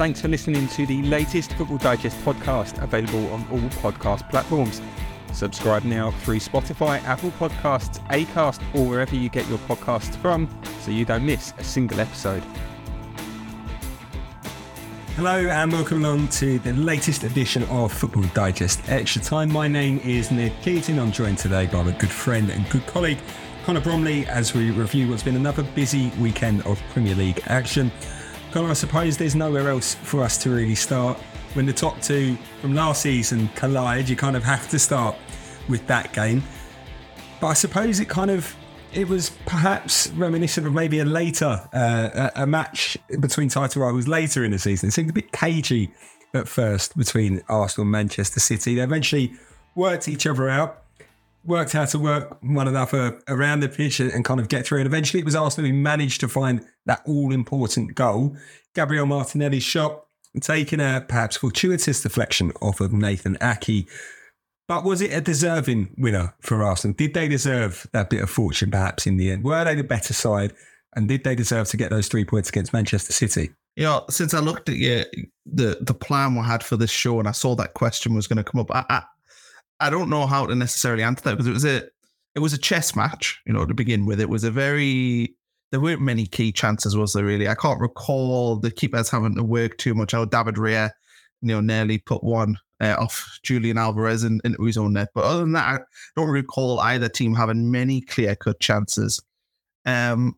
Thanks for listening to the latest Football Digest podcast, available on all podcast platforms. Subscribe now through Spotify, Apple Podcasts, Acast, or wherever you get your podcasts from so you don't miss a single episode. Hello and welcome along to the latest edition of Football Digest Extra Time. My name is Nick Keating. I'm joined today by my good friend and good colleague Connor Bromley as we review what's been another busy weekend of Premier League action. Connor, I suppose there's nowhere else for us to really start. When the top two from last season collide, you kind of have to start with that game. But I suppose it kind of it was perhaps reminiscent of maybe a later uh, a, match between title rivals later in the season. It seemed a bit cagey at first between Arsenal and Manchester City. They eventually worked each other out, worked how to work one another around the pitch and kind of get through. And eventually it was Arsenal who managed to find that all important goal. Gabriel Martinelli's shot, taking a uh, perhaps fortuitous deflection off of Nathan Ake but was it a deserving winner for Arsenal? Did they deserve that bit of fortune perhaps in the end? Were they the better side? And did they deserve to get those three points against Manchester City? Yeah, you know, since I looked at yeah, the the plan we had for this show and I saw that question was going to come up, I, I, I don't know how to necessarily answer that because it was a it was a chess match, you know, to begin with. It was a very there weren't many key chances, was there really? I can't recall the keepers having to work too much. Oh, David Raya, you know, nearly put one uh, off Julian Alvarez in, into his own net. But other than that, I don't recall either team having many clear cut chances. Um,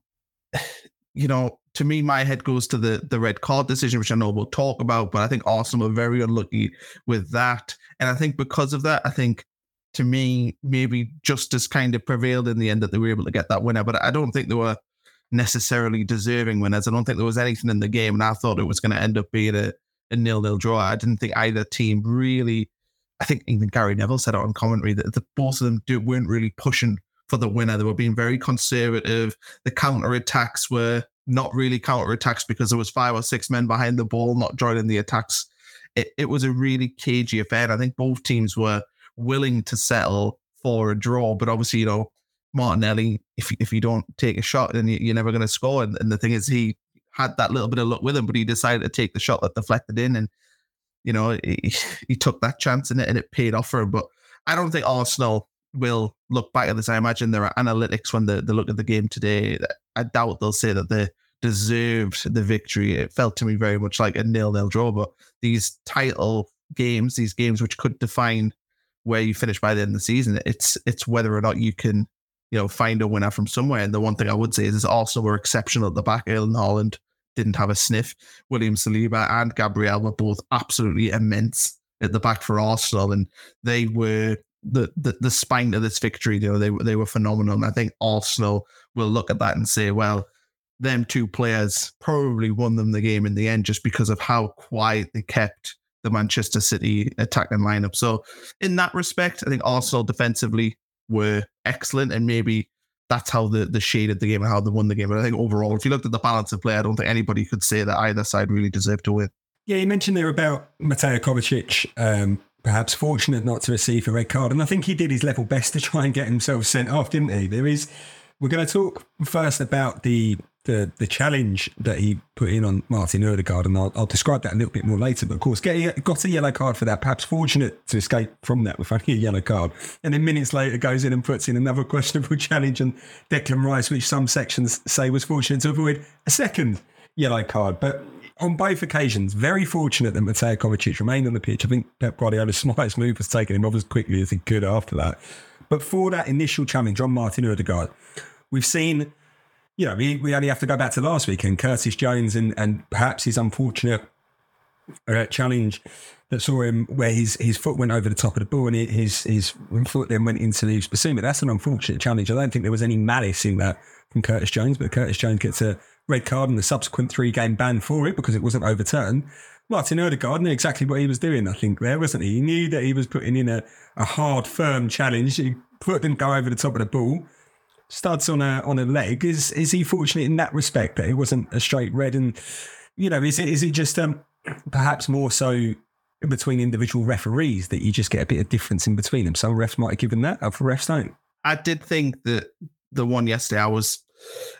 you know, to me, my head goes to the the red card decision, which I know we'll talk about. But I think Arsenal were very unlucky with that, and I think because of that, I think to me maybe justice kind of prevailed in the end that they were able to get that winner. But I don't think they were necessarily deserving winners. I don't think there was anything in the game, and I thought it was going to end up being a a nil-nil draw. I didn't think either team really. I think even Gary Neville said it on commentary that the, both of them do, weren't really pushing for the winner. They were being very conservative. The counter attacks were not really counter attacks because there was five or six men behind the ball, not joining the attacks. It, it was a really cagey affair. I think both teams were willing to settle for a draw, but obviously, you know, Martinelli, if if you don't take a shot, then you, are never going to score. And, and, the thing is, he had that little bit of luck with him, but he decided to take the shot that deflected in, and you know he, he took that chance and it, and it paid off for him. But I don't think Arsenal will look back at this. I imagine there are analytics when they, they look at the game today. I doubt they'll say that they deserved the victory. It felt to me very much like a nil-nil draw. But these title games, these games which could define where you finish by the end of the season, it's it's whether or not you can you know, find a winner from somewhere. And the one thing I would say is, is Arsenal were exceptional at the back. Erling Haaland didn't have a sniff. William Saliba and Gabriel were both absolutely immense at the back for Arsenal, and they were the the, the spine of this victory. Know, they they were phenomenal. And I think Arsenal will look at that and say, well, them two players probably won them the game in the end just because of how quiet they kept the Manchester City attacking lineup. So in that respect, I think Arsenal defensively were excellent, and maybe that's how the the shade of the game and how they won the game. But I think overall, if you looked at the balance of play, I don't think anybody could say that either side really deserved to win. Yeah, you mentioned there about Mateo Kovacic, um, perhaps fortunate not to receive a red card, and I think he did his level best to try and get himself sent off, didn't he? There is. We're going to talk first about the the the challenge that he put in on Martin Odegaard, and I'll, I'll describe that a little bit more later. But of course, get, got a yellow card for that. Perhaps fortunate to escape from that with only a yellow card, and then minutes later goes in and puts in another questionable challenge on Declan Rice, which some sections say was fortunate to avoid a second yellow card. But on both occasions, very fortunate that Mateo Kovacic remained on the pitch. I think Pep Guardiola's smartest move was taking him off as quickly as he could after that. But for that initial challenge on Martin Odegaard, we've seen you know, we, we only have to go back to last week and Curtis Jones and, and perhaps his unfortunate uh, challenge that saw him where his, his foot went over the top of the ball and his his foot then went into the. But that's an unfortunate challenge. I don't think there was any malice in that from Curtis Jones, but Curtis Jones gets a, red card and the subsequent three game ban for it because it wasn't overturned. Martin Odegaard knew exactly what he was doing, I think, there, wasn't he? He knew that he was putting in a, a hard, firm challenge. He put, didn't go over the top of the ball. Studs on a on a leg. Is is he fortunate in that respect that it wasn't a straight red? And you know, is it is it just um, perhaps more so between individual referees that you just get a bit of difference in between them? Some refs might have given that, other refs don't. I did think that the one yesterday, I was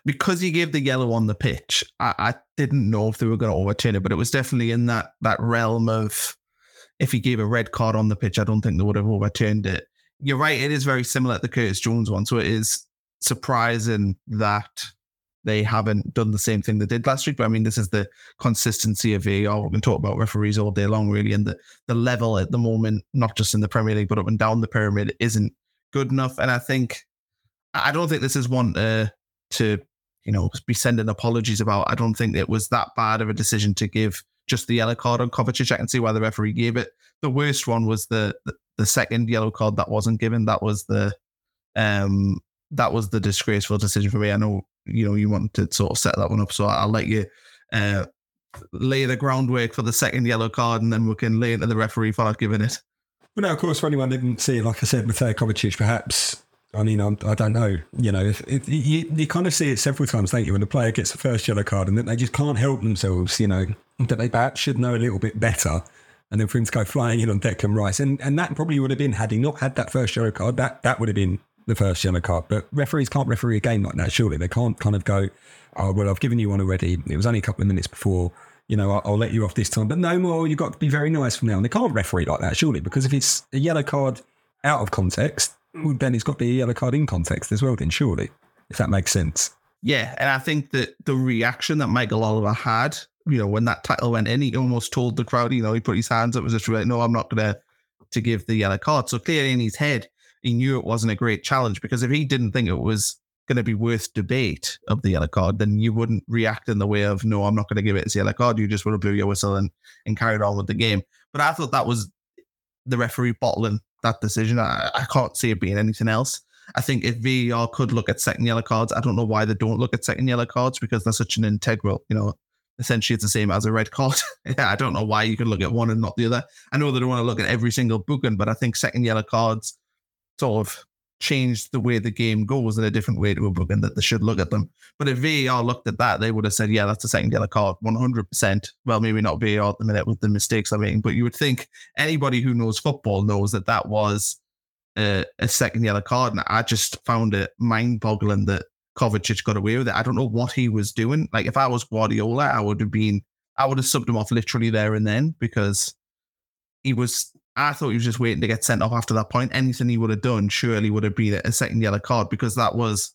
because he gave the yellow on the pitch. I, I didn't know if they were going to overturn it, but it was definitely in that that realm of if he gave a red card on the pitch, I don't think they would have overturned it. You're right; it is very similar to the Curtis Jones one, so it is surprising that they haven't done the same thing they did last week. But I mean, this is the consistency of VAR. We can talk about referees all day long, really, and the the level at the moment, not just in the Premier League, but up and down the pyramid, isn't good enough. And I think I don't think this is one to to you know be sending apologies about. I don't think it was that bad of a decision to give just the yellow card on Kovacic. I can see why the referee gave it. The worst one was the the, second yellow card that wasn't given. That was the um that was the disgraceful decision for me. I know you know you want to sort of set that one up, so I'll let you uh, lay the groundwork for the second yellow card, and then we can lay into the referee for not giving it. But now, of course, for anyone didn't see, like I said, Mateo Kovacic, perhaps. I mean, I'm, I do not know. You know, if, if, you, you kind of see it several times, don't you, when the player gets the first yellow card and that they just can't help themselves. You know, that they perhaps should know a little bit better. And then for him to go flying in on Declan Rice, and and that probably would have been had he not had that first yellow card, that that would have been the first yellow card. But referees can't referee a game like that, surely. They can't kind of go, oh, well, I've given you one already. It was only a couple of minutes before. You know, I'll, I'll let you off this time. But no more, you've got to be very nice from now. And they can't referee like that, surely, because if it's a yellow card out of context, well, then it's got a yellow card in context as well, then, surely, if that makes sense. Yeah. And I think that the reaction that Michael Oliver had, you know, when that title went in, he almost told the crowd, you know, he put his hands up as if like, no, I'm not going to give the yellow card. So clearly in his head, he knew it wasn't a great challenge because if he didn't think it was going to be worth debate of the yellow card, then you wouldn't react in the way of, no, I'm not going to give it a yellow card. You just would have blew your whistle and, and carried on with the game. But I thought that was the referee bottling that decision. I, I can't see it being anything else. I think if VAR could look at second yellow cards, I don't know why they don't look at second yellow cards because they're such an integral, you know, essentially it's the same as a red card. yeah, I don't know why you could look at one and not the other. I know they don't want to look at every single booking, but I think second yellow cards sort of changed the way the game goes in a different way to a book and that they should look at them. But if VAR looked at that, they would have said, yeah, that's a second yellow card, 100%. Well, maybe not VAR at the minute with the mistakes they're making, but you would think anybody who knows football knows that that was a, a second yellow card. And I just found it mind boggling that Kovacic got away with it. I don't know what he was doing. Like if I was Guardiola, I would have been, I would have subbed him off literally there and then because he was I thought he was just waiting to get sent off after that point. Anything he would have done surely would have been a second yellow card because that was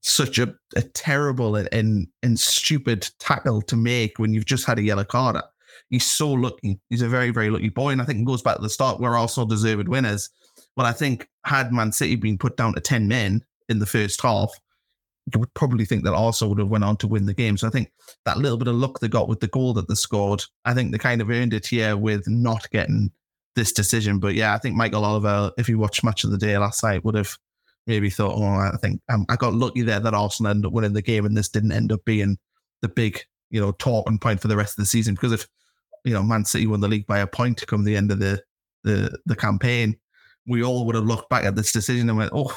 such a, a terrible and, and, and stupid tackle to make when you've just had a yellow card. He's so lucky. He's a very, very lucky boy. And I think it goes back to the start. We're Arsenal deserved winners. But I think had Man City been put down to 10 men in the first half, you would probably think that Arsenal would have went on to win the game. So I think that little bit of luck they got with the goal that they scored, I think they kind of earned it here with not getting this decision. But yeah, I think Michael Oliver, if he watched Match of the Day last night, would have maybe thought, oh, I think um, I got lucky there that Arsenal ended up winning the game and this didn't end up being the big, you know, talking point for the rest of the season. Because if, you know, Man City won the league by a point to come the end of the, the, the campaign, we all would have looked back at this decision and went, oh,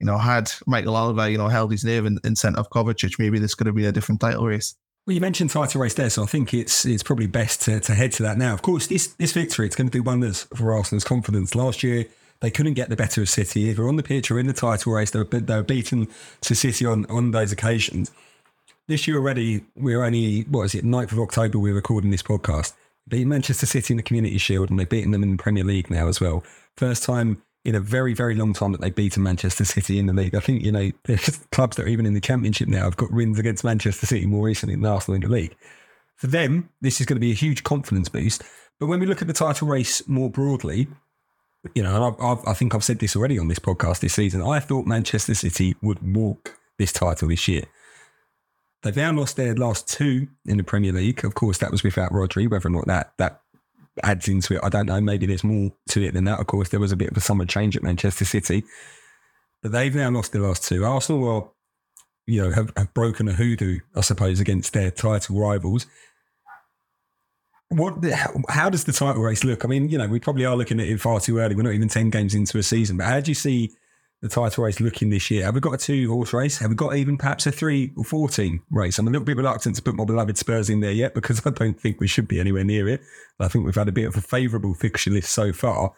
you know, had Michael Oliver, you know, held his nerve and, and sent off Kovacic, maybe this could have been a different title race. Well, you mentioned title race there, so I think it's it's probably best to, to head to that now. Of course, this this victory it's going to do wonders for Arsenal's confidence. Last year, they couldn't get the better of City either on the pitch or in the title race. They were, they were beaten to City on on those occasions. This year already, we're only what is it, 9th of October. We're recording this podcast. Beat Manchester City in the Community Shield, and they've beaten them in the Premier League now as well. First time in a very, very long time that they've beaten Manchester City in the league. I think, you know, there's clubs that are even in the championship now have got wins against Manchester City more recently than Arsenal in the league. For them, this is going to be a huge confidence boost. But when we look at the title race more broadly, you know, I've, I've, i think I've said this already on this podcast this season. I thought Manchester City would walk this title this year. They've now lost their last two in the Premier League. Of course, that was without Rodri. Whether or not that that adds into it. I don't know. Maybe there's more to it than that. Of course, there was a bit of a summer change at Manchester City, but they've now lost the last two. Arsenal are you know, have, have broken a hoodoo, I suppose, against their title rivals. What? How, how does the title race look? I mean, you know, we probably are looking at it far too early. We're not even ten games into a season. But how do you see the title race looking this year? Have we got a two horse race? Have we got even perhaps a three or four team race? I'm a little bit reluctant to put my beloved Spurs in there yet because I don't think we should be anywhere near it. I think we've had a bit of a favourable fixture list so far.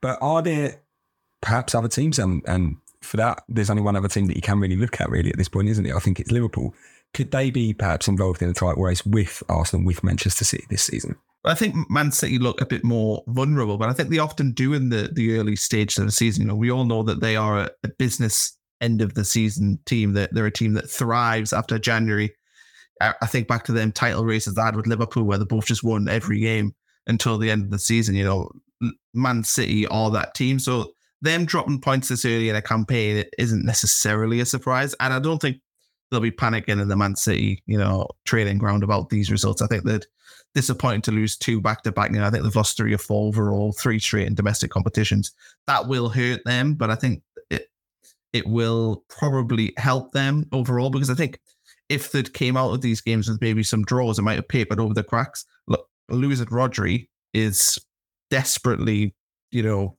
But are there perhaps other teams? And, and for that, there's only one other team that you can really look at really at this point, isn't it? I think it's Liverpool. Could they be perhaps involved in a title race with Arsenal, with Manchester City this season? I think Man City look a bit more vulnerable, but I think they often do in the, the early stages of the season. You know, we all know that they are a, a business end of the season team. That they're a team that thrives after January. I, I think back to them title races they had with Liverpool, where they both just won every game until the end of the season. You know, Man City are that team. So them dropping points this early in a campaign isn't necessarily a surprise. And I don't think they'll be panicking in the Man City, you know, training ground about these results. I think that disappointing to lose two back to back. You know, I think they've lost three or four overall, three straight in domestic competitions. That will hurt them, but I think it it will probably help them overall because I think if they came out of these games with maybe some draws, it might have papered over the cracks. Look, losing Rodri is desperately, you know,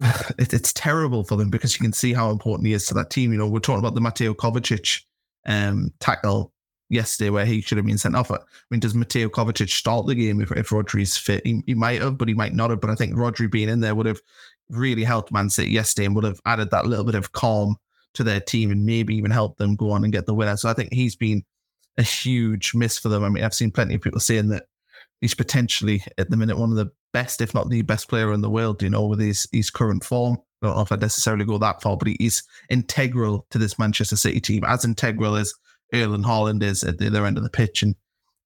it, it's terrible for them because you can see how important he is to that team. You know, we're talking about the Mateo Kovacic um, tackle yesterday where he should have been sent off. I mean, does Mateo Kovacic start the game if, if Rodri's fit? He, he, might have, but he might not have. But I think Rodri being in there would have really helped Man City yesterday and would have added that little bit of calm to their team and maybe even helped them go on and get the winner. So I think he's been a huge miss for them. I mean, I've seen plenty of people saying that he's potentially at the minute one of the best, if not the best player in the world, you know, with his, his current form. I don't know if I'd necessarily go that far, but he's integral to this Manchester City team, as integral as Erling Haaland is at the other end of the pitch. And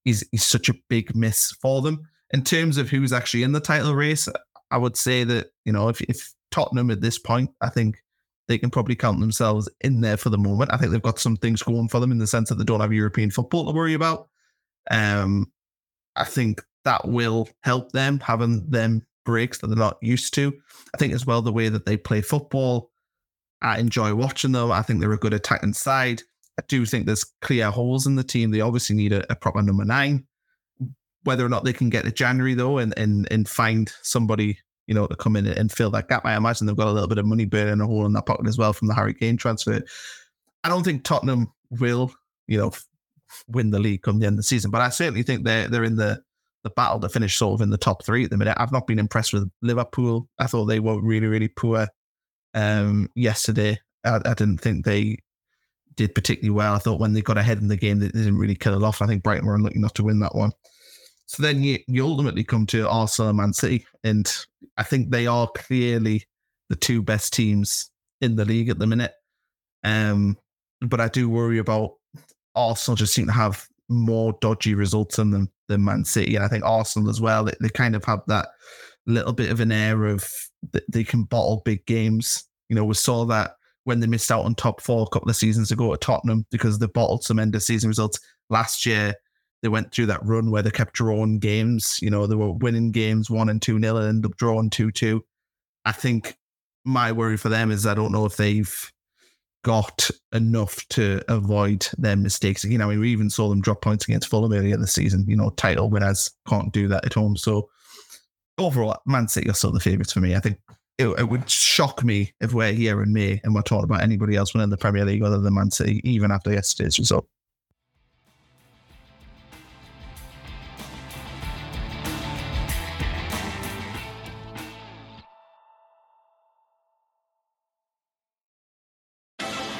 he's, he's such a big miss for them. In terms of who's actually in the title race, I would say that, you know, if, if Tottenham at this point, I think they can probably count themselves in there for the moment. I think they've got some things going for them in the sense that they don't have European football to worry about. Um, I think that will help them having them breaks that they're not used to. I think as well the way that they play football, I enjoy watching them. I think they're a good attacking side. I do think there's clear holes in the team. They obviously need a, a proper number nine. Whether or not they can get to January though and and and find somebody you know to come in and fill that gap, I imagine they've got a little bit of money burning a hole in that pocket as well from the Harry Kane transfer. I don't think Tottenham will you know win the league come the end of the season, but I certainly think they're they're in the the battle to finish sort of in the top three at the minute. I've not been impressed with Liverpool. I thought they were really, really poor um, yesterday. I, I, didn't think they did particularly well. I thought when they got ahead in the game, they, didn't really kill it off. I think Brighton were unlucky not to win that one. So then you, you ultimately come to Arsenal and Man City, and I think they are clearly the two best teams in the league at the minute. Um, but I do worry about Arsenal just seem to have more dodgy results in them than Man City. And I think Arsenal as well, they, they kind of have that little bit of an air of they can bottle big games. You know, we saw that when they missed out on top four a couple of seasons ago at Tottenham because they bottled some end of season results. Last year, they went through that run where they kept drawing games. You know, they were winning games one and two nil and ended up drawing two two. I think my worry for them is I don't know if they've got enough to avoid their mistakes. You know, we even saw them drop points against Fulham earlier this season. You know, title winners can't do that at home. So overall, Man City are still the favourites for me. I think it, it, would shock me if we're here in May and we're talking about anybody else winning the Premier League other than Man City, even after yesterday's result.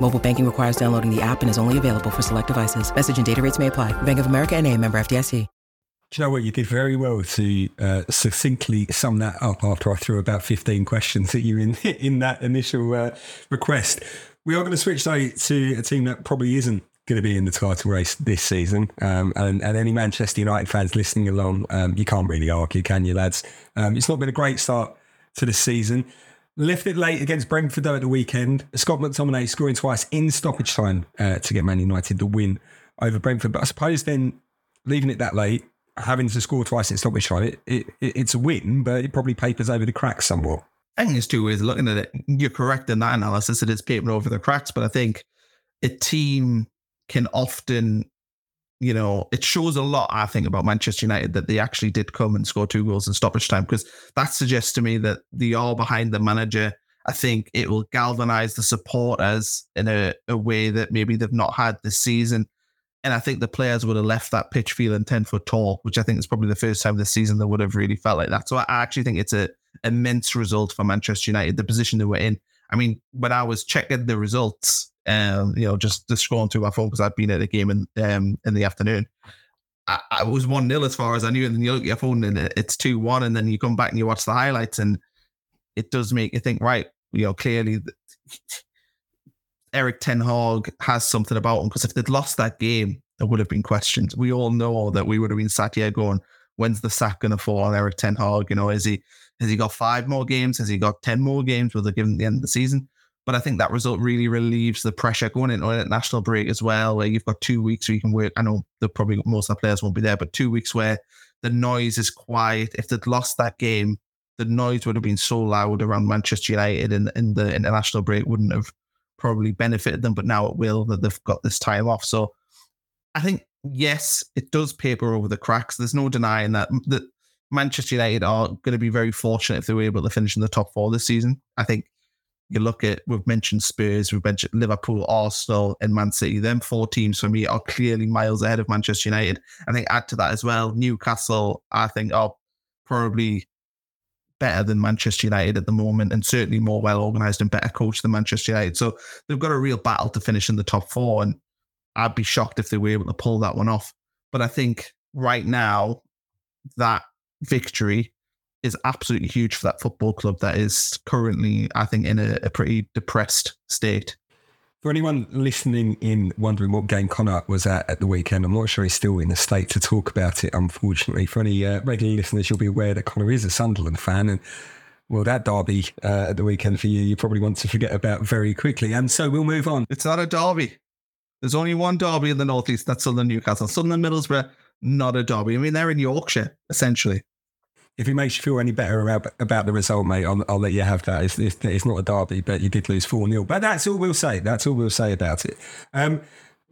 Mobile banking requires downloading the app and is only available for select devices. Message and data rates may apply. Bank of America and a member FDIC. Do you know what? You did very well to uh, succinctly sum that up after I threw about 15 questions at you in, in that initial uh, request. We are going to switch though to a team that probably isn't going to be in the title race this season. Um, and, and, any Manchester United fans listening along, um, you can't really argue, can you, lads? Um, it's not been a great start to the season. Left it late against Brentford though at the weekend. Scott McTominay scoring twice in stoppage time uh, to get Man United the win over Brentford. But I suppose then leaving it that late, having to score twice in stoppage time, it, it, it's a win, but it probably papers over the cracks somewhat. I think there's two ways of looking at it. You're correct in that analysis. That It is papering over the cracks, but I think a team can often, you know, it shows a lot, I think, about Manchester United that they actually did come and score two goals in stoppage time because that suggests to me that they are behind the manager. I think it will galvanize the supporters in a, a way that maybe they've not had this season. And I think the players would have left that pitch feeling 10 foot tall, which I think is probably the first time this season they would have really felt like that. So I actually think it's a immense result for Manchester United, the position they were in. I mean, when I was checking the results, um, you know, just, just scrolling through my phone because I'd been at a game in um, in the afternoon. I, I was one 0 as far as I knew, and then you look at your phone and it's two one, and then you come back and you watch the highlights, and it does make you think, right? You know, clearly Erik Ten Hag has something about him because if they'd lost that game, there would have been questions. We all know that we would have been sat here going, "When's the sack going to fall on Erik Ten Hag? You know, is he has he got five more games? Has he got ten more games? Will they give him the end of the season?" But I think that result really relieves the pressure going into a national break as well, where you've got two weeks where you can work. I know the probably most of the players won't be there, but two weeks where the noise is quiet. If they'd lost that game, the noise would have been so loud around Manchester United in, in the international break wouldn't have probably benefited them, but now it will that they've got this time off. So I think yes, it does paper over the cracks. There's no denying that that Manchester United are going to be very fortunate if they were able to finish in the top four this season. I think you look at we've mentioned Spurs, we've mentioned Liverpool, Arsenal, and Man City. Them four teams for me are clearly miles ahead of Manchester United. I think add to that as well, Newcastle. I think are probably better than Manchester United at the moment, and certainly more well organised and better coached than Manchester United. So they've got a real battle to finish in the top four, and I'd be shocked if they were able to pull that one off. But I think right now that victory is absolutely huge for that football club that is currently, I think, in a, a pretty depressed state. For anyone listening in wondering what game Connor was at at the weekend, I'm not sure he's still in the state to talk about it, unfortunately. For any uh, regular listeners, you'll be aware that Connor is a Sunderland fan. And well, that derby uh, at the weekend for you, you probably want to forget about very quickly. And so we'll move on. It's not a derby. There's only one derby in the Northeast. That's Sunderland Newcastle. Sunderland Middlesbrough, not a derby. I mean, they're in Yorkshire, essentially if it makes you feel any better about, about the result, mate, I'll, I'll let you have that. It's, it's, it's, not a derby, but you did lose 4 0. But that's all we'll say. That's all we'll say about it. Um,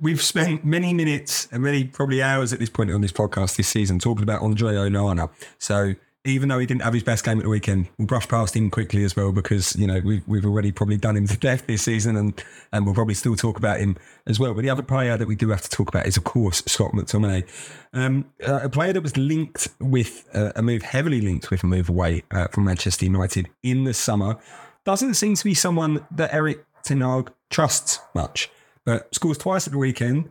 we've spent many minutes and many, probably hours at this point on this podcast this season talking about Andre Onana. So even though he didn't have his best game at the weekend, we'll brush past him quickly as well because you know we've we've already probably done him to death this season, and and we'll probably still talk about him as well. But the other player that we do have to talk about is of course Scott McTominay, um, uh, a player that was linked with uh, a move heavily linked with a move away uh, from Manchester United in the summer. Doesn't seem to be someone that Erik Ten trusts much, but scores twice at the weekend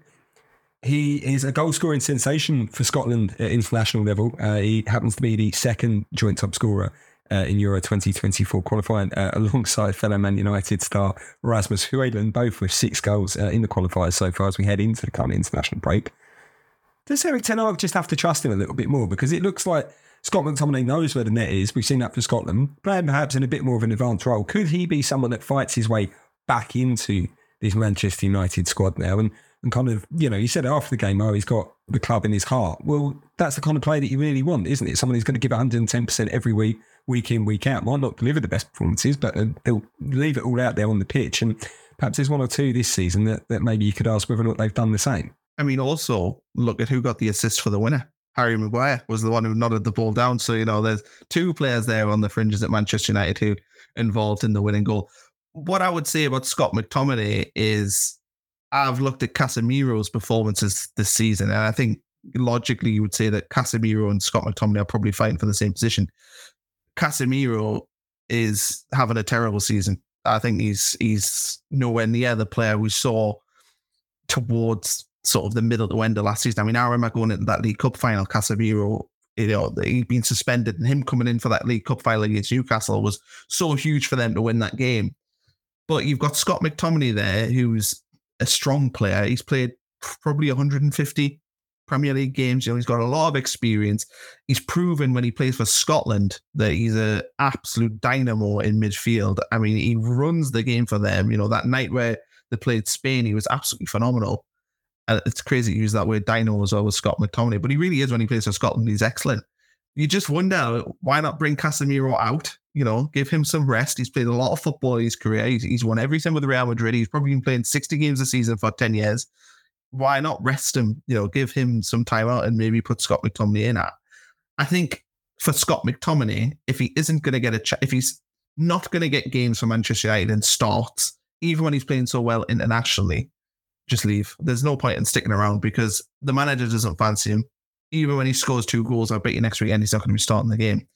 he is a goal scoring sensation for Scotland at international level. Uh, he happens to be the second joint top scorer uh, in Euro 2024 qualifying uh, alongside fellow Man United star Rasmus Højlund, both with six goals uh, in the qualifiers so far as we head into the current international break. does Erik Ten Hag just have to trust him a little bit more? Because it looks like Scott McTominay knows where the net is. We've seen that for Scotland. Playing perhaps in a bit more of an advanced role. Could he be someone that fights his way back into this Manchester United squad now? And, and kind of, you know, he said after the game, oh, he's got the club in his heart. Well, that's the kind of player that you really want, isn't it? Someone who's going to give 110% every week, week in, week out. Might not deliver the best performances, but uh, they'll leave it all out there on the pitch. And perhaps there's one or two this season that, that maybe you could ask whether or not they've done the same. I mean, also look at who got the assist for the winner. Harry Maguire was the one who nodded the ball down. So, you know, there's two players there on the fringes at Manchester United who involved in the winning goal. What I would say about Scott McTominay is I've looked at Casemiro's performances this season, and I think logically you would say that Casemiro and Scott McTominay are probably fighting for the same position. Casemiro is having a terrible season. I think he's he's nowhere near the player we saw towards sort of the middle to end of last season. I mean, I remember going into that League Cup final, Casemiro, you know, he'd been suspended and him coming in for that League Cup final against Newcastle was so huge for them to win that game. But you've got Scott McTominay there, who's a strong player. He's played probably 150 Premier League games. You know, he's got a lot of experience. He's proven when he plays for Scotland that he's an absolute dynamo in midfield. I mean, he runs the game for them. You know, that night where they played Spain, he was absolutely phenomenal. And it's crazy to use that word dynamo as well with Scott McTominay, but he really is when he plays for Scotland. He's excellent. You just wonder why not bring Casemiro out? You know, give him some rest. He's played a lot of football in his career. He's, he's won everything with Real Madrid. He's probably been playing 60 games a season for 10 years. Why not rest him? You know, give him some time out and maybe put Scott McTominay in at. I think for Scott McTominay, if he isn't going to get a ch- if he's not going to get games for Manchester United and starts, even when he's playing so well internationally, just leave. There's no point in sticking around because the manager doesn't fancy him. Even when he scores two goals, I bet you next weekend he's not going to be starting the game.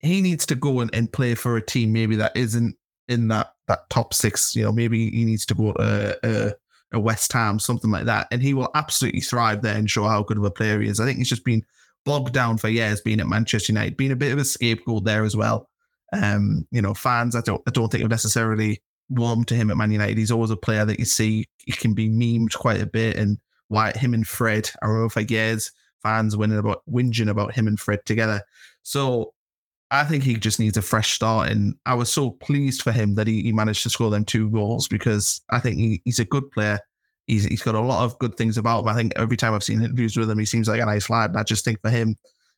He needs to go and, and play for a team maybe that isn't in that that top six. You know, maybe he needs to go to a, a West Ham, something like that, and he will absolutely thrive there and show how good of a player he is. I think he's just been bogged down for years being at Manchester United, being a bit of a scapegoat there as well. Um, you know, fans I don't I don't think have necessarily warm to him at Man United. He's always a player that you see he can be memed quite a bit. And why him and Fred, I remember for years, fans winning about whinging about him and Fred together. So I think he just needs a fresh start. And I was so pleased for him that he, he managed to score them two goals because I think he, he's a good player. He's, he's got a lot of good things about him. I think every time I've seen interviews with him, he seems like a nice lad. And I just think for him,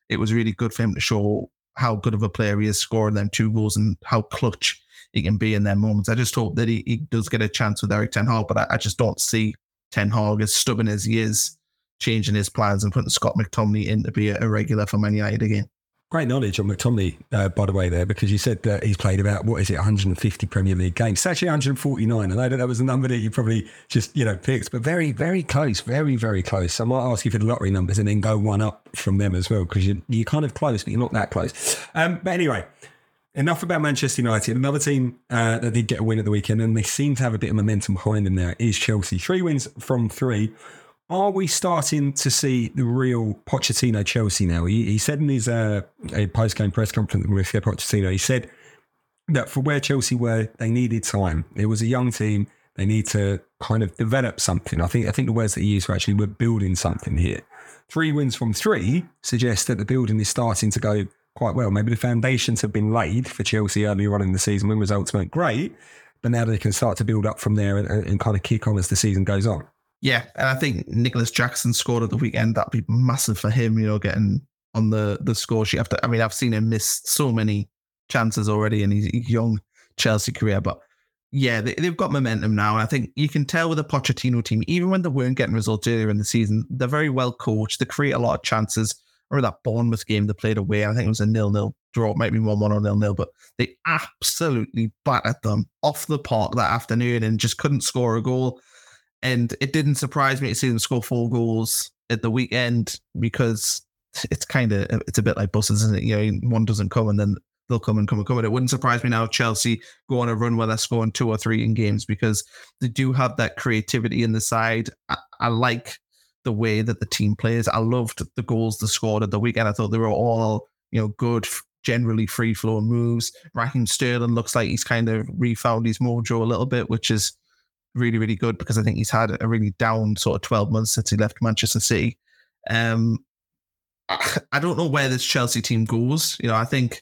it was really good for him to show how good of a player he is scoring them two goals and how clutch he can be in their moments. I just hope that he, he does get a chance with Erik Ten Hag, but I, I, just don't see Ten Hag as stubborn as he is changing his plans and putting Scott McTominay in to be a, a regular for Man United again. Great knowledge on McTominay, uh, by the way, there, because you said that he's played about, what is it, 150 Premier League games. It's actually 149. I know that that was a number that you probably just, you know, picked, but very, very close, very, very close. So I might ask you for the lottery numbers and then go one up from them as well, because you, you're kind of close, but you're not that close. Um, but anyway, enough about Manchester United. Another team uh, that did get a win at the weekend, and they seem to have a bit of momentum behind them now, is Chelsea. Three wins from three. Are we starting to see the real Pochettino Chelsea now? He, he said in his uh, post game press conference with Pochettino, he said that for where Chelsea were, they needed time. It was a young team. They need to kind of develop something. I think I think the words that he used were actually we're building something here. Three wins from three suggests that the building is starting to go quite well. Maybe the foundations have been laid for Chelsea earlier on in the season when results weren't great, but now they can start to build up from there and, and kind of kick on as the season goes on. Yeah, and I think Nicolas Jackson scored at the weekend. That'd be massive for him, you know, getting on the the score sheet. After I mean, I've seen him miss so many chances already in his young Chelsea career, but yeah, they, have got momentum now. And I think you can tell with the Pochettino team, even when they weren't getting results earlier in the season, they're very well coached. They create a lot of chances or that Bournemouth game they played away. I think it was a nil-nil draw, might maybe one-one or nil-nil, but they absolutely battered them off the park that afternoon and just couldn't score a goal. And it didn't surprise me to see them score four goals at the weekend because it's kind of it's a bit like buses, isn't it? You know, one doesn't come and then they'll come and come and come. And it wouldn't surprise me now if Chelsea go on a run where they're scoring two or three in games because they do have that creativity in the side. I, I like the way that the team plays. I loved the goals they scored at the weekend. I thought they were all, you know, good, generally free flowing moves. Raheem Sterling looks like he's kind of refound his mojo a little bit, which is really, really good because I think he's had a really down sort of 12 months since he left Manchester City. Um, I don't know where this Chelsea team goes. You know, I think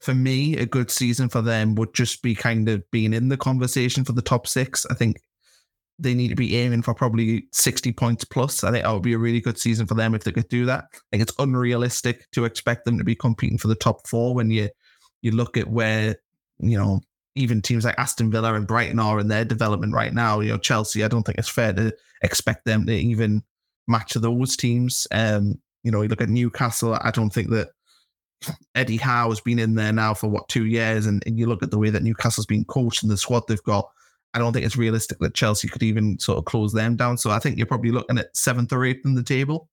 for me, a good season for them would just be kind of being in the conversation for the top six. I think they need to be aiming for probably 60 points plus. I think that would be a really good season for them if they could do that. I think it's unrealistic to expect them to be competing for the top four when you you look at where, you know, even teams like Aston Villa and Brighton are in their development right now. You know, Chelsea, I don't think it's fair to expect them to even match those teams. Um, you know, you look at Newcastle, I don't think that Eddie Howe has been in there now for what two years, and, and you look at the way that Newcastle's been coached and the squad they've got. I don't think it's realistic that Chelsea could even sort of close them down. So I think you're probably looking at seventh or eighth in the table.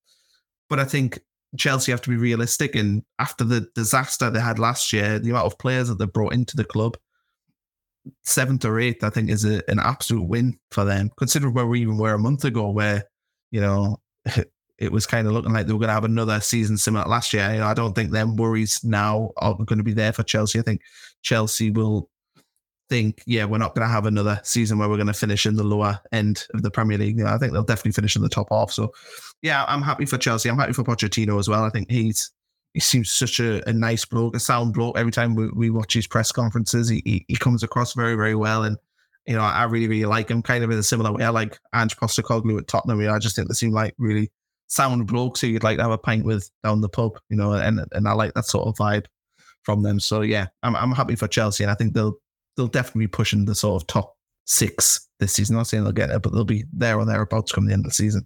But I think Chelsea have to be realistic. And after the disaster they had last year, the amount of players that they brought into the club, seventh or eighth, I think, is a, an absolute win for them. Considering where we even were a month ago, where you know it was kind of looking like they were going to have another season similar to last year. You know, I don't think them worries now are going to be there for Chelsea. I think Chelsea will think, yeah, we're not going to have another season where we're going to finish in the lower end of the Premier League. You know, I think they'll definitely finish in the top half. So, yeah, I'm happy for Chelsea. I'm happy for Pochettino as well. I think he's he seems such a, a nice bloke, a sound bloke. Every time we, we watch his press conferences, he, he, he comes across very, very well. And you know, I really, really like him. Kind of in a similar way, I like Ange Postecoglou at Tottenham. You know, I just think they seem like really sound blokes who you'd like to have a pint with down the pub. You know, and and I like that sort of vibe from them. So yeah, I'm I'm happy for Chelsea, and I think they'll they'll definitely be pushing the sort of top six this season. I'm not saying they'll get it, but they'll be there or thereabouts come the end of the season.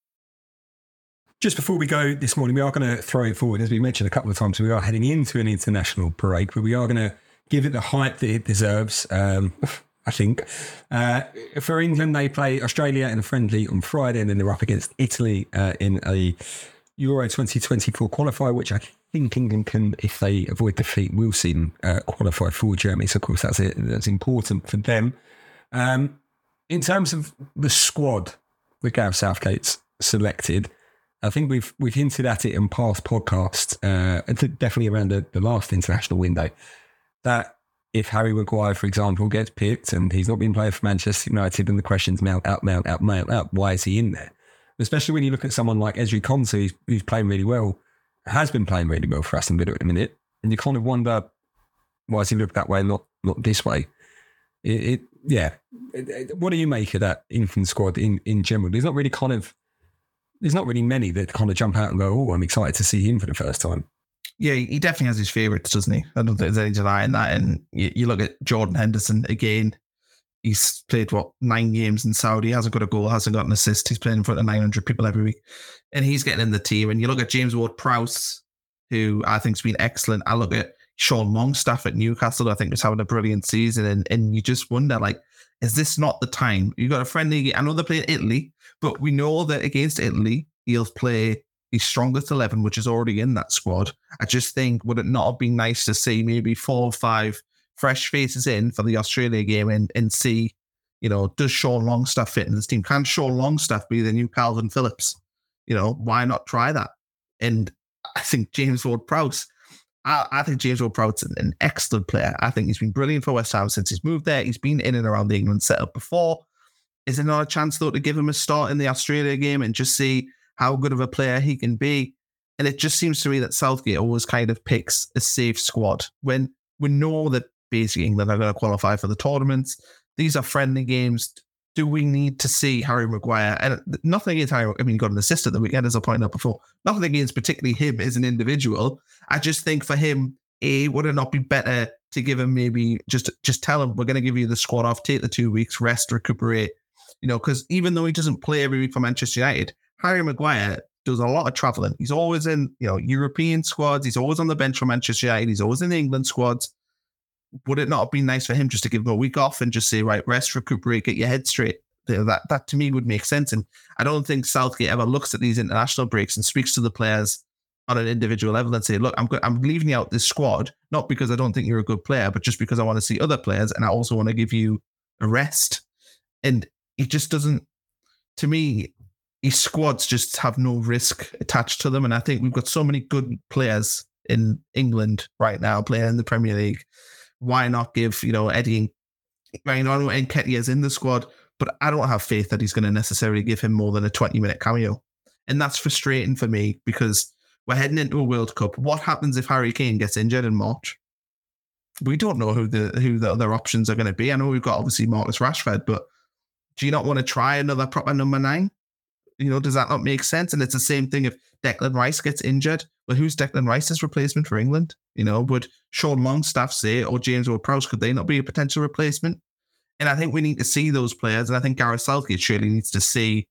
Just before we go this morning, we are going to throw it forward. As we mentioned a couple of times, we are heading into an international break, but we are going to give it the hype that it deserves. Um, I think. Uh, for England, they play Australia in a friendly on Friday, and then they're up against Italy uh, in a Euro 2024 qualifier, which I think England can, if they avoid defeat, will see them uh, qualify for Germany. So, of course, that's it. That's important for them. Um, in terms of the squad that Gareth Southgate's selected, I think we've we've hinted at it in past podcasts, uh, definitely around the, the last international window, that if Harry Maguire, for example, gets picked and he's not been playing for Manchester United, and the questions mount out, mount out, mount out, why is he in there? Especially when you look at someone like Ezri Konsa, who's, who's playing really well, has been playing really well for Aston Villa at the minute, and you kind of wonder why does he look that way, not not this way? It, it yeah. What do you make of that infant squad in in general? There's not really kind of there's not really many that kind of jump out and go, "Oh, I'm excited to see him for the first time." Yeah, he definitely has his favourites, doesn't he? I don't think there's any denying that. And you, you, look at Jordan Henderson again. He's played what nine games in Saudi. Hasn't got a goal, hasn't got an assist. He's playing in front of 900 people every week, and he's getting in the team. And you look at James Ward-Prowse, who I think's been excellent. I look at Sean Longstaff at Newcastle. I think is having a brilliant season, and and you just wonder like, is this not the time? You got a friendly. I know they're playing Italy, but we know that against Italy, he'll play his strongest 11, which is already in that squad. I just think, would it not have been nice to see maybe four or five fresh faces in for the Australia game and, and see, you know, does Sean Longstaff fit in this team? Can Sean Longstaff be the new Kalvin Phillips? You know, why not try that? And I think James Ward Prowse, I, I, think James Ward Prowse is an excellent player. I think he's been brilliant for West Ham since he's moved there. He's been in and around the England setup before. Is there not a chance, though, to give him a start in the Australia game and just see how good of a player he can be? And it just seems to me that Southgate always kind of picks a safe squad when we know that basically England are going to qualify for the tournaments. These are friendly games. Do we need to see Harry Maguire? And nothing against Harry. I mean, got an assist at the weekend, as I pointed out before. Nothing against particularly him as an individual. I just think for him, a would it not be better to give him maybe just just tell him we're going to give you the squad off, take the two weeks, rest, recuperate, you know, because even though he doesn't play every week for Manchester United, Harry Maguire does a lot of traveling. He's always in, you know, European squads. He's always on the bench for Manchester United. He's always in the England squads. Would it not have been nice for him just to give him a week off and just say, right, rest, recuperate, get your head straight? That that to me would make sense. And I don't think Southgate ever looks at these international breaks and speaks to the players on an individual level and say, look, I'm I'm leaving you out this squad, not because I don't think you're a good player, but just because I want to see other players and I also want to give you a rest. And it just doesn't to me, his squads just have no risk attached to them. And I think we've got so many good players in England right now playing in the Premier League. Why not give, you know, Eddie and know Nketiah's in the squad, but I don't have faith that he's going to necessarily give him more than a 20 minute cameo. And that's frustrating for me because we're heading into a World Cup. What happens if Harry Kane gets injured in March? We don't know who the who the other options are going to be. I know we've got obviously Marcus Rashford, but do you not want to try another proper number nine? You know, does that not make sense? And it's the same thing if Declan Rice gets injured. Well, who's Declan Rice's replacement for England? You know, would Sean Longstaff say or James Ward-Prowse could they not be a potential replacement? And I think we need to see those players, and I think Gareth Southgate surely needs to see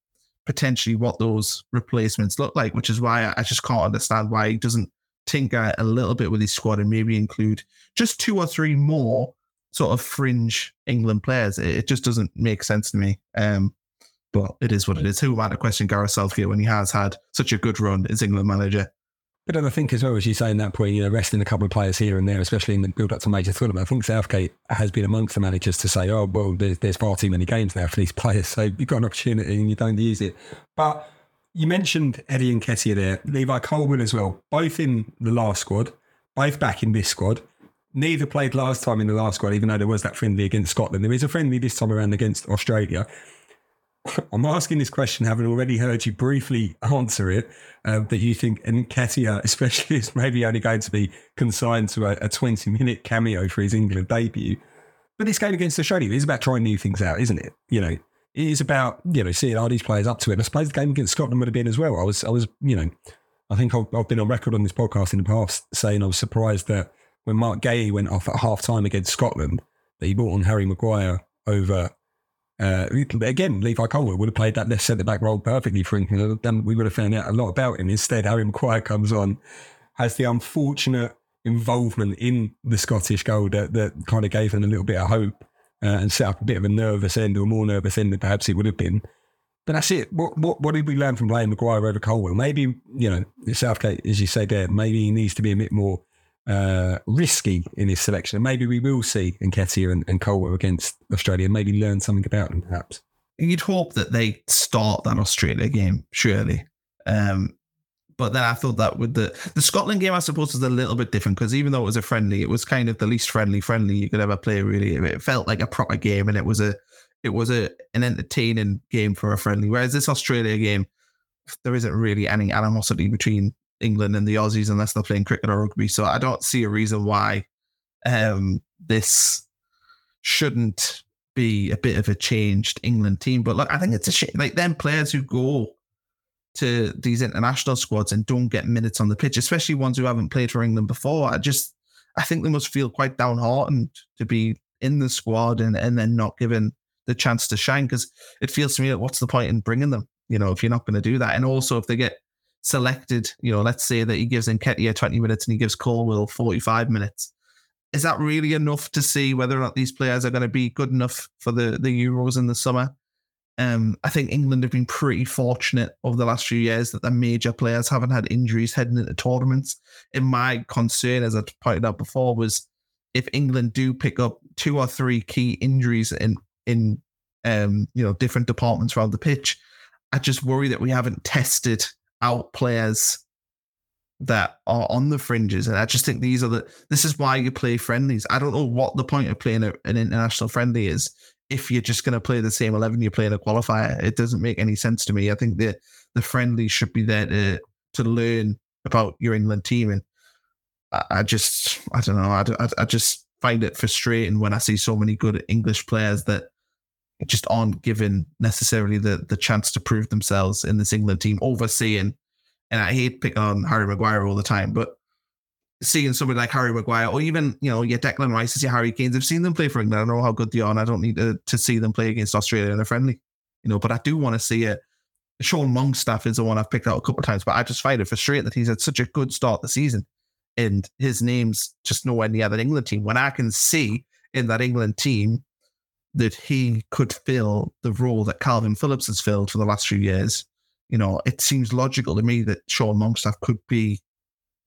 potentially what those replacements look like, which is why I just can't understand why he doesn't tinker a little bit with his squad and maybe include just two or three more sort of fringe England players. It, it just doesn't make sense to me. Um, but it is what it is. Who am I to question Gareth Southgate when he has had such a good run as England manager? But then I think as well as you say in that point, you know, resting a couple of players here and there, especially in the build up to major tournament. I think Southgate has been amongst the managers to say, "Oh, well, there's, there's far too many games now for these players, so you've got an opportunity and you don't use it." But you mentioned Eddie Nketiah there, Levi Colwill as well, both in the last squad, both back in this squad. Neither played last time in the last squad, even though there was that friendly against Scotland. There is a friendly this time around against Australia. I'm asking this question, having already heard you briefly answer it, uh, that you think Nketiah, especially, is maybe only going to be consigned to a, a 20 minute cameo for his England debut. But this game against Australia is about trying new things out, isn't it? You know, it is about you know seeing are these players up to it. And I suppose the game against Scotland would have been as well. I was, I was, you know, I think I've, I've been on record on this podcast in the past saying I was surprised that when Marc Guéhi went off at half time against Scotland, that he brought on Harry Maguire over. Uh, again, Levi Colwill would have played that left centre back role perfectly for England. Then we would have found out a lot about him. Instead, Harry Maguire comes on, has the unfortunate involvement in the Scottish goal that, that kind of gave him a little bit of hope uh, and set up a bit of a nervous end or more nervous end than perhaps it would have been. But that's it. What, what, what did we learn from playing Maguire over Colwill? Maybe, you know, Southgate, as you say there, maybe he needs to be a bit more uh, risky in his selection. Maybe we will see Nketiah and, and Colwill against Australia and maybe learn something about them, perhaps. You'd hope that they start that Australia game, surely. Um, but then I thought that with the the Scotland game, I suppose, was a little bit different because even though it was a friendly, it was kind of the least friendly friendly you could ever play. Really, it felt like a proper game, and it was a it was a an entertaining game for a friendly. Whereas this Australia game, there isn't really any animosity between England and the Aussies unless they're playing cricket or rugby. So I don't see a reason why um, this shouldn't be a bit of a changed England team. But look, I think it's a shame. Like them players who go to these international squads and don't get minutes on the pitch, especially ones who haven't played for England before. I just I think they must feel quite downhearted to be in the squad and, and then not given the chance to shine because it feels to me like what's the point in bringing them, you know, if you're not going to do that. And also if they get selected, you know, let's say that he gives Nketiah 20 minutes and he gives Colwill 45 minutes. Is that really enough to see whether or not these players are going to be good enough for the, the Euros in the summer? Um, I think England have been pretty fortunate over the last few years that the major players haven't had injuries heading into tournaments. And my concern, as I pointed out before, was if England do pick up two or three key injuries in in um, you know different departments around the pitch, I just worry that we haven't tested out players that are on the fringes. And I just think these are the this is why you play friendlies. I don't know what the point of playing a, an international friendly is if you're just going to play the same 11 you play in a qualifier. It doesn't make any sense to me. I think the the friendly should be there to to learn about your England team. And I, I just, I don't know, I, I, I just find it frustrating when I see so many good English players that just aren't given necessarily the the chance to prove themselves in this England team. Overseeing, and I hate picking on Harry Maguire all the time, but seeing somebody like Harry Maguire or even you know your Declan Rice, your Harry Kane's, I've seen them play for England. I know how good they are, and I don't need to, to see them play against Australia in a friendly, you know. But I do want to see it. Sean Longstaff is the one I've picked out a couple of times, but I just find it frustrating that he's had such a good start the season and his name's just nowhere near that England team. When I can see in that England team that he could fill the role that Kalvin Phillips has filled for the last few years, you know, it seems logical to me that Sean Longstaff could be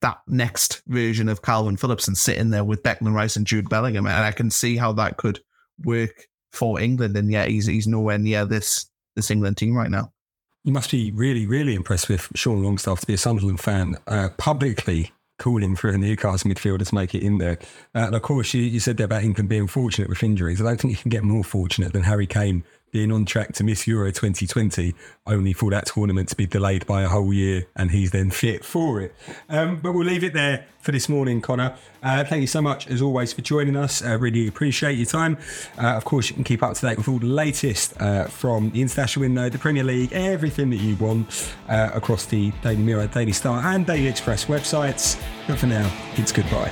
that next version of Kalvin Phillips and sitting there with Declan Rice and Jude Bellingham. And I can see how that could work for England. And yet he's he's nowhere near this this England team right now. You must be really, really impressed with Sean Longstaff to be a Sunderland fan uh, publicly calling for a Newcastle midfielder to make it in there. Uh, and of course, you, you said there about England being fortunate with injuries. I don't think you can get more fortunate than Harry Kane being on track to miss Euro 2020, only for that tournament to be delayed by a whole year, and he's then fit for it. Um, but we'll leave it there for this morning, Connor. Uh, thank you so much, as always, for joining us. I uh, really appreciate your time. Uh, of course, you can keep up to date with all the latest uh, from the international window, the Premier League, everything that you want uh, across the Daily Mirror, Daily Star, and Daily Express websites. But for now, it's goodbye.